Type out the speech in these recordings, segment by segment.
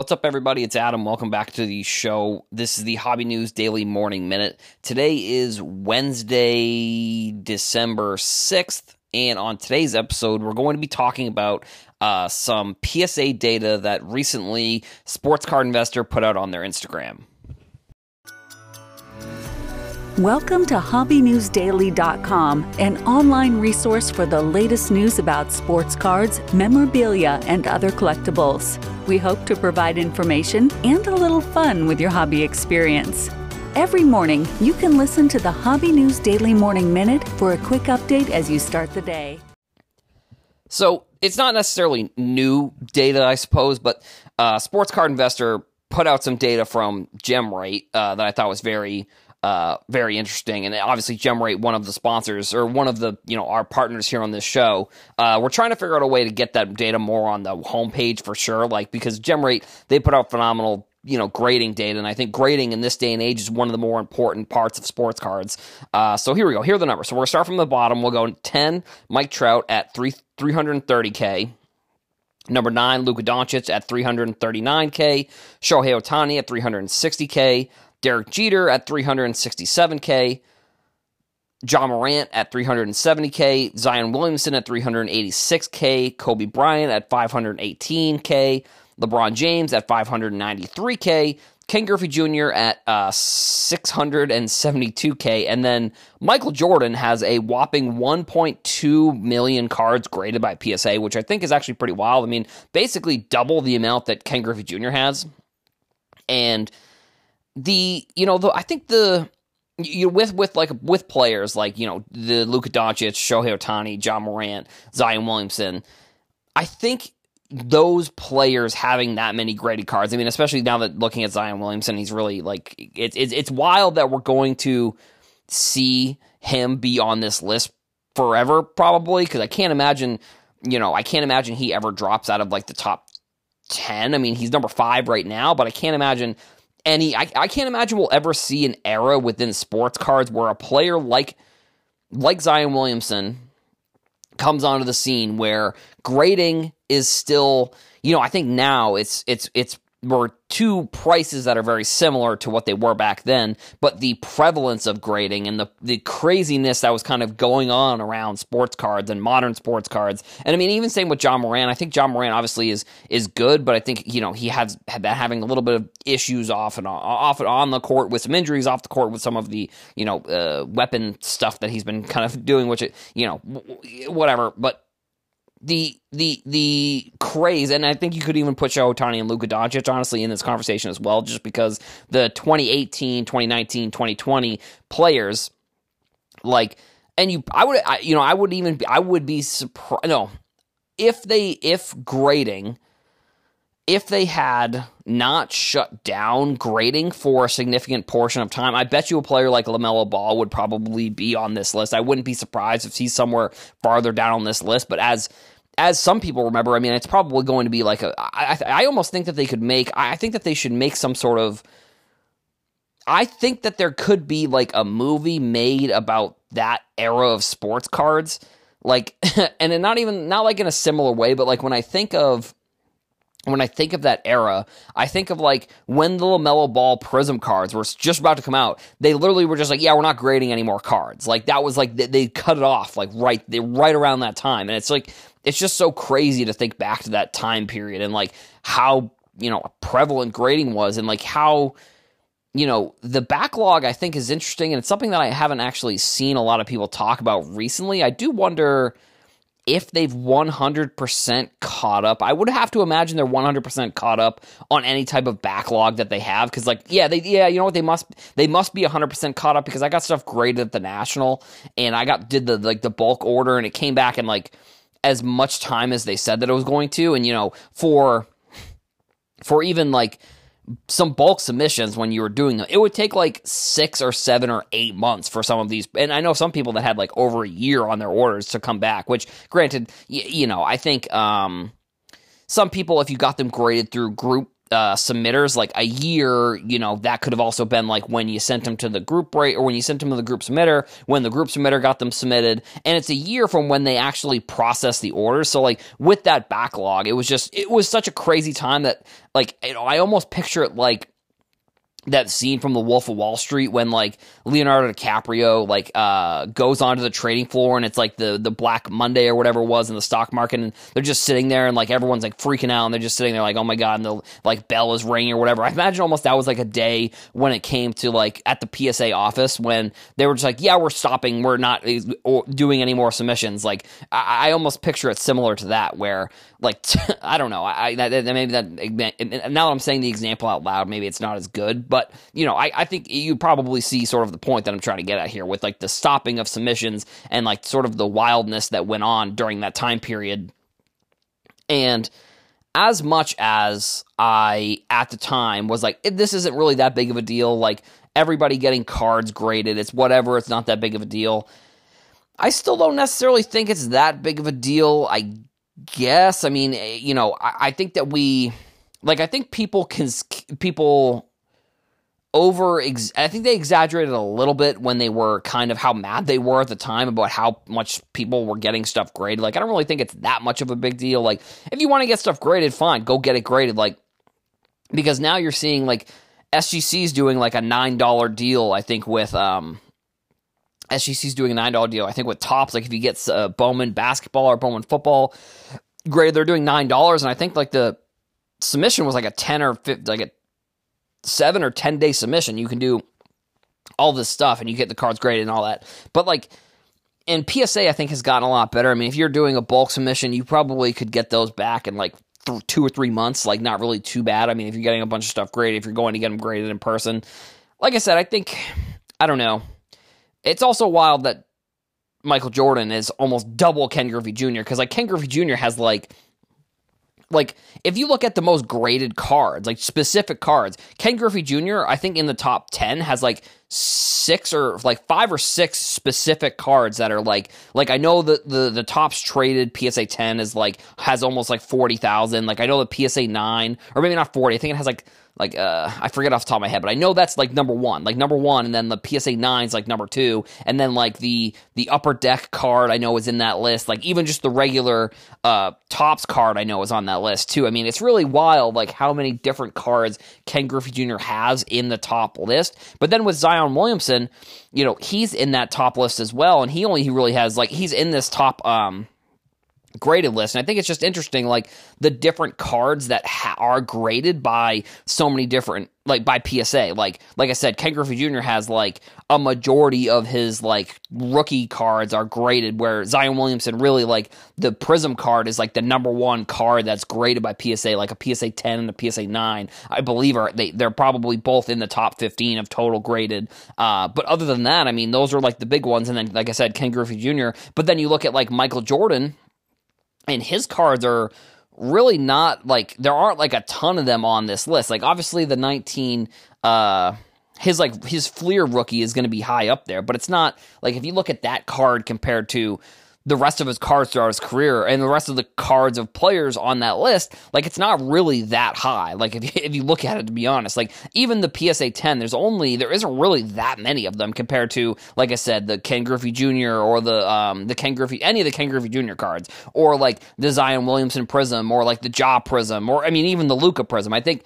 What's up, everybody? It's Adam. Welcome back to the show. This is the Hobby News Daily Morning Minute. Today is Wednesday, December 6th. And on today's episode, we're going to be talking about uh, some PSA data that recently Sports Card Investor put out on their Instagram. Welcome to HobbyNewsDaily.com, an online resource for the latest news about sports cards, memorabilia, and other collectibles. We hope to provide information and a little fun with your hobby experience. Every morning, you can listen to the Hobby News Daily Morning Minute for a quick update as you start the day. So, it's not necessarily new data, I suppose, but uh, Sports Card Investor put out some data from GemRate uh, that I thought was very uh, very interesting. And obviously, GemRate, one of the sponsors or one of the you know our partners here on this show, uh, we're trying to figure out a way to get that data more on the homepage for sure. Like because GemRate, they put out phenomenal you know grading data and i think grading in this day and age is one of the more important parts of sports cards uh, so here we go here are the numbers so we're to start from the bottom we'll go 10 mike trout at 3 330k Number nine, Luka Doncic at 339K. Shohei Ohtani at 360K. Derek Jeter at 367K. Ja Morant at 370K. Zion Williamson at 386K. Kobe Bryant at 518K. LeBron James at 593K. Ken Griffey Jr. at uh, 672K. And then Michael Jordan has a whopping 1.2 million cards graded by PSA, which I think is actually pretty wild. I mean, basically double the amount that Ken Griffey Jr. has. And the you know the I think the you with with like with players like you know the Luka Doncic, Shohei Ohtani, Ja Morant, Zion Williamson. I think those players having that many graded cards. I mean, especially now that looking at Zion Williamson, he's really like it's it's, it's wild that we're going to see him be on this list forever, probably because I can't imagine. You know, I can't imagine he ever drops out of like the top 10. I mean, he's number five right now, but I can't imagine any I, I can't imagine we'll ever see an era within sports cards where a player like like Zion Williamson comes onto the scene where grading is still you know I think now it's it's it's were two prices that are very similar to what they were back then, but the prevalence of grading and the, the craziness that was kind of going on around sports cards and modern sports cards. And I mean, even same with Ja Morant. I think Ja Morant obviously is is good, but I think, you know, he has had been having a little bit of issues off and on, off and on the court with some injuries off the court with some of the, you know, uh, weapon stuff that he's been kind of doing, which, it, you know, whatever. But the the the craze, and I think you could even put Ohtani and Luka Doncic honestly in this conversation as well, just because the 2018, 2019, 2020 players, like, and you, I would, I, you know, I would even, be, I would be surprised. No, if they, if grading if they had not shut down grading for a significant portion of time, I bet you a player like LaMelo Ball would probably be on this list. I wouldn't be surprised if he's somewhere farther down on this list, but as as some people remember, I mean, it's probably going to be like a. I, I almost think that they could make. I think that they should make some sort of. I think that there could be like a movie made about that era of sports cards, like, and not even not like in a similar way, but like when I think of when I think of that era, I think of like when the LaMelo Ball Prism cards were just about to come out. They literally were just like, yeah, we're not grading any more cards. Like that was like they, they cut it off like right they, right around that time, and it's like it's just so crazy to think back to that time period and like how you know prevalent grading was and like how you know the backlog I think is interesting and it's something that I haven't actually seen a lot of people talk about recently. I do wonder if they've 100% caught up. I would have to imagine they're 100% caught up on any type of backlog that they have cuz like yeah, they yeah, you know what they must they must be 100% caught up because I got stuff graded at the national and I got did the like the bulk order and it came back and like as much time as they said that it was going to and you know, for for even like some bulk submissions when you were doing them. It would take like six or seven or eight months for some of these. And I know some people that had like over a year on their orders to come back, which granted, y- you know, I think um, some people, if you got them graded through group uh, submitters like a year you know that could have also been like when you sent them to the group rate or when you sent them to the group submitter when the group submitter got them submitted. And it's a year from when they actually process the orders so like with that backlog it was just it was such a crazy time that like know, i almost picture it like that scene from the Wolf of Wall Street when like Leonardo DiCaprio like uh goes onto the trading floor and it's like the the Black Monday or whatever it was in the stock market and they're just sitting there and like everyone's like freaking out and they're just sitting there like oh my god and the like bell is ringing or whatever. I imagine almost that was like a day when it came to like at the PSA office when they were just like yeah we're stopping we're not uh, doing any more submissions. Like I, I almost picture it similar to that where like I don't know I, that, that maybe that now that I'm saying the example out loud maybe it's not as good but you know, I, I think you probably see sort of the point that I'm trying to get at here with like the stopping of submissions and like sort of the wildness that went on during that time period. And as much as I at the time was like, this isn't really that big of a deal, like everybody getting cards graded, it's whatever, it's not that big of a deal. I still don't necessarily think it's that big of a deal. I guess. I mean, eh, you know, I, I think that we, like, I think people can, people over I think they exaggerated a little bit when they were kind of how mad they were at the time about how much people were getting stuff graded. Like I don't really think it's that much of a big deal. Like if you want to get stuff graded, fine, go get it graded. Like because now you're seeing like SGC's doing like a nine dollar deal. I think with um SGC's doing a nine dollar deal. I think with Topps, like if you get uh, Bowman basketball or Bowman football graded, they're doing nine dollars, and I think like the submission was like a ten or 50, like a seven or 10 day submission. You can do all this stuff and you get the cards graded and all that. But like, and PSA, I think, has gotten a lot better. I mean, if you're doing a bulk submission, you probably could get those back in like th- two or three months. Like, not really too bad. I mean, if you're getting a bunch of stuff graded, if you're going to get them graded in person, like I said, I think, I don't know. It's also wild that Michael Jordan is almost double Ken Griffey Jr. because like Ken Griffey Jr. has like like if you look at the most graded cards, like specific cards, Ken Griffey Jr. I think in the top ten has like six or like five or six specific cards that are like like I know the the the Topps traded PSA ten is like has almost like forty thousand. Like I know the PSA nine or maybe not forty. I think it has like like uh I forget off the top of my head, but I know that's like number one, like number one, and then the PSA nine's like number two, and then like the the upper deck card I know is in that list. Like even just the regular uh Topps card I know is on that list too. I mean, it's really wild like how many different cards Ken Griffey Jr. has in the top list. But then with Zion Williamson, you know, he's in that top list as well, and he only he really has like he's in this top um graded list. And I think it's just interesting, like the different cards that ha- are graded by so many different, like by PSA. Like, like I said, Ken Griffey Jr. has like a majority of his like rookie cards are graded, where Zion Williamson really like the Prism card is like the number one card that's graded by PSA, like a PSA 10 and a PSA 9. I believe are they they're probably both in the top 15 of total graded. Uh, but other than that, I mean, those are like the big ones. And then, like I said, Ken Griffey Jr. But then you look at like Michael Jordan and his cards are really not like there aren't like a ton of them on this list. Like obviously the 19 uh his like his Fleer rookie is going to be high up there, but it's not like if you look at that card compared to the rest of his cards throughout his career and the rest of the cards of players on that list, like it's not really that high. Like if you, if you look at it, to be honest, like even the PSA 10, there's only, there isn't really that many of them compared to, like I said, the Ken Griffey Jr. or the, um, the Ken Griffey, any of the Ken Griffey Jr. cards or like the Zion Williamson Prism or like the Ja Prism or, I mean, even the Luka Prism. I think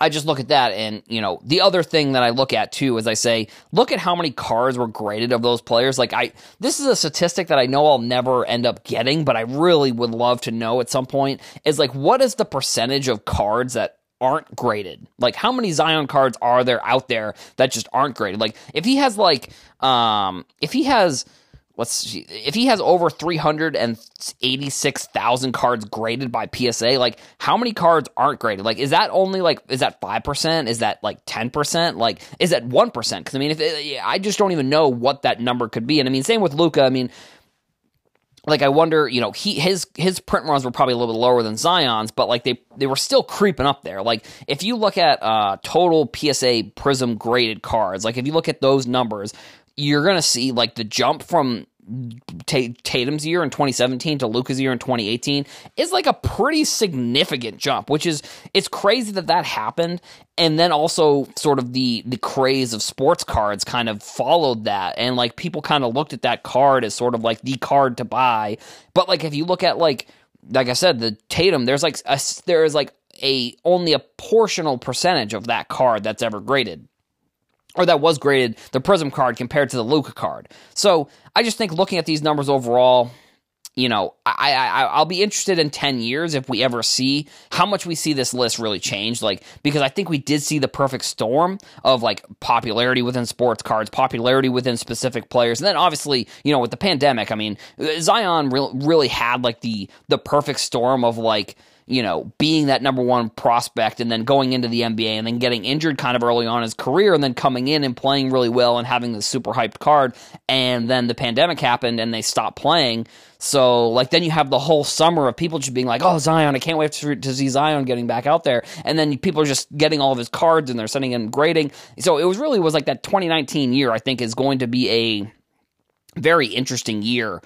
I just look at that and, you know, the other thing that I look at too is I say, look at how many cards were graded of those players. Like I this is a statistic that I know I'll never end up getting, but I really would love to know at some point is like what is the percentage of cards that aren't graded? Like how many Zion cards are there out there that just aren't graded? Like if he has like um if he has let's see, if he has over 386,000 cards graded by PSA, like how many cards aren't graded? Like, is that only like, is that 5%? Is that like 10%? Like, is that 1%? Cause I mean, if it, I just don't even know what that number could be. And I mean, same with Luka. I mean, like I wonder, you know, he his his print runs were probably a little bit lower than Zion's, but like they they were still creeping up there. Like if you look at uh total PSA Prism graded cards, like if you look at those numbers, you're gonna see like the jump from Tatum's year in 2017 to Luka's year in 2018 is like a pretty significant jump, which is it's crazy that that happened, and then also sort of the the craze of sports cards kind of followed that, and like people kind of looked at that card as sort of like the card to buy. But like if you look at like like I said, the Tatum, there's like a, there is like a only a portional percentage of that card that's ever graded or that was graded the Prism card compared to the Luka card. So I just think looking at these numbers overall, you know, I, I I'll be interested in ten years if we ever see how much we see this list really change. Like because I think we did see the perfect storm of like popularity within sports cards, popularity within specific players, and then obviously you know with the pandemic, I mean Zion re- really had like the the perfect storm of like you know, being that number one prospect and then going into the NBA and then getting injured kind of early on his career and then coming in and playing really well and having the super hyped card. And then the pandemic happened and they stopped playing. So, like, then you have the whole summer of people just being like, oh, Zion, I can't wait to, to see Zion getting back out there. And then people are just getting all of his cards and they're sending him grading. So, it was really was like that 2019 year, I think, is going to be a very interesting year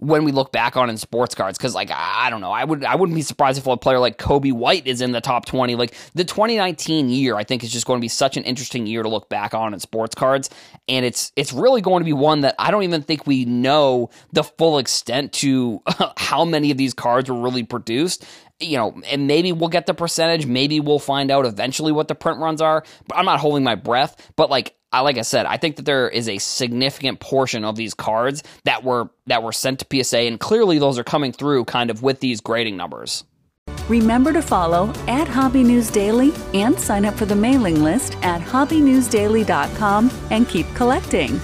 when we look back on in sports cards because like I don't know I would I wouldn't be surprised if a player like Coby White is in the top 20 like the 2019 year I think is just going to be such an interesting year to look back on in sports cards and it's it's really going to be one that I don't even think we know the full extent to how many of these cards were really produced you know, and maybe we'll get the percentage. Maybe we'll find out eventually what the print runs are. But I'm not holding my breath. But like I like I said, I think that there is a significant portion of these cards that were that were sent to PSA, and clearly those are coming through kind of with these grading numbers. Remember to follow at Hobby News Daily and sign up for the mailing list at hobbynewsdaily.com and keep collecting.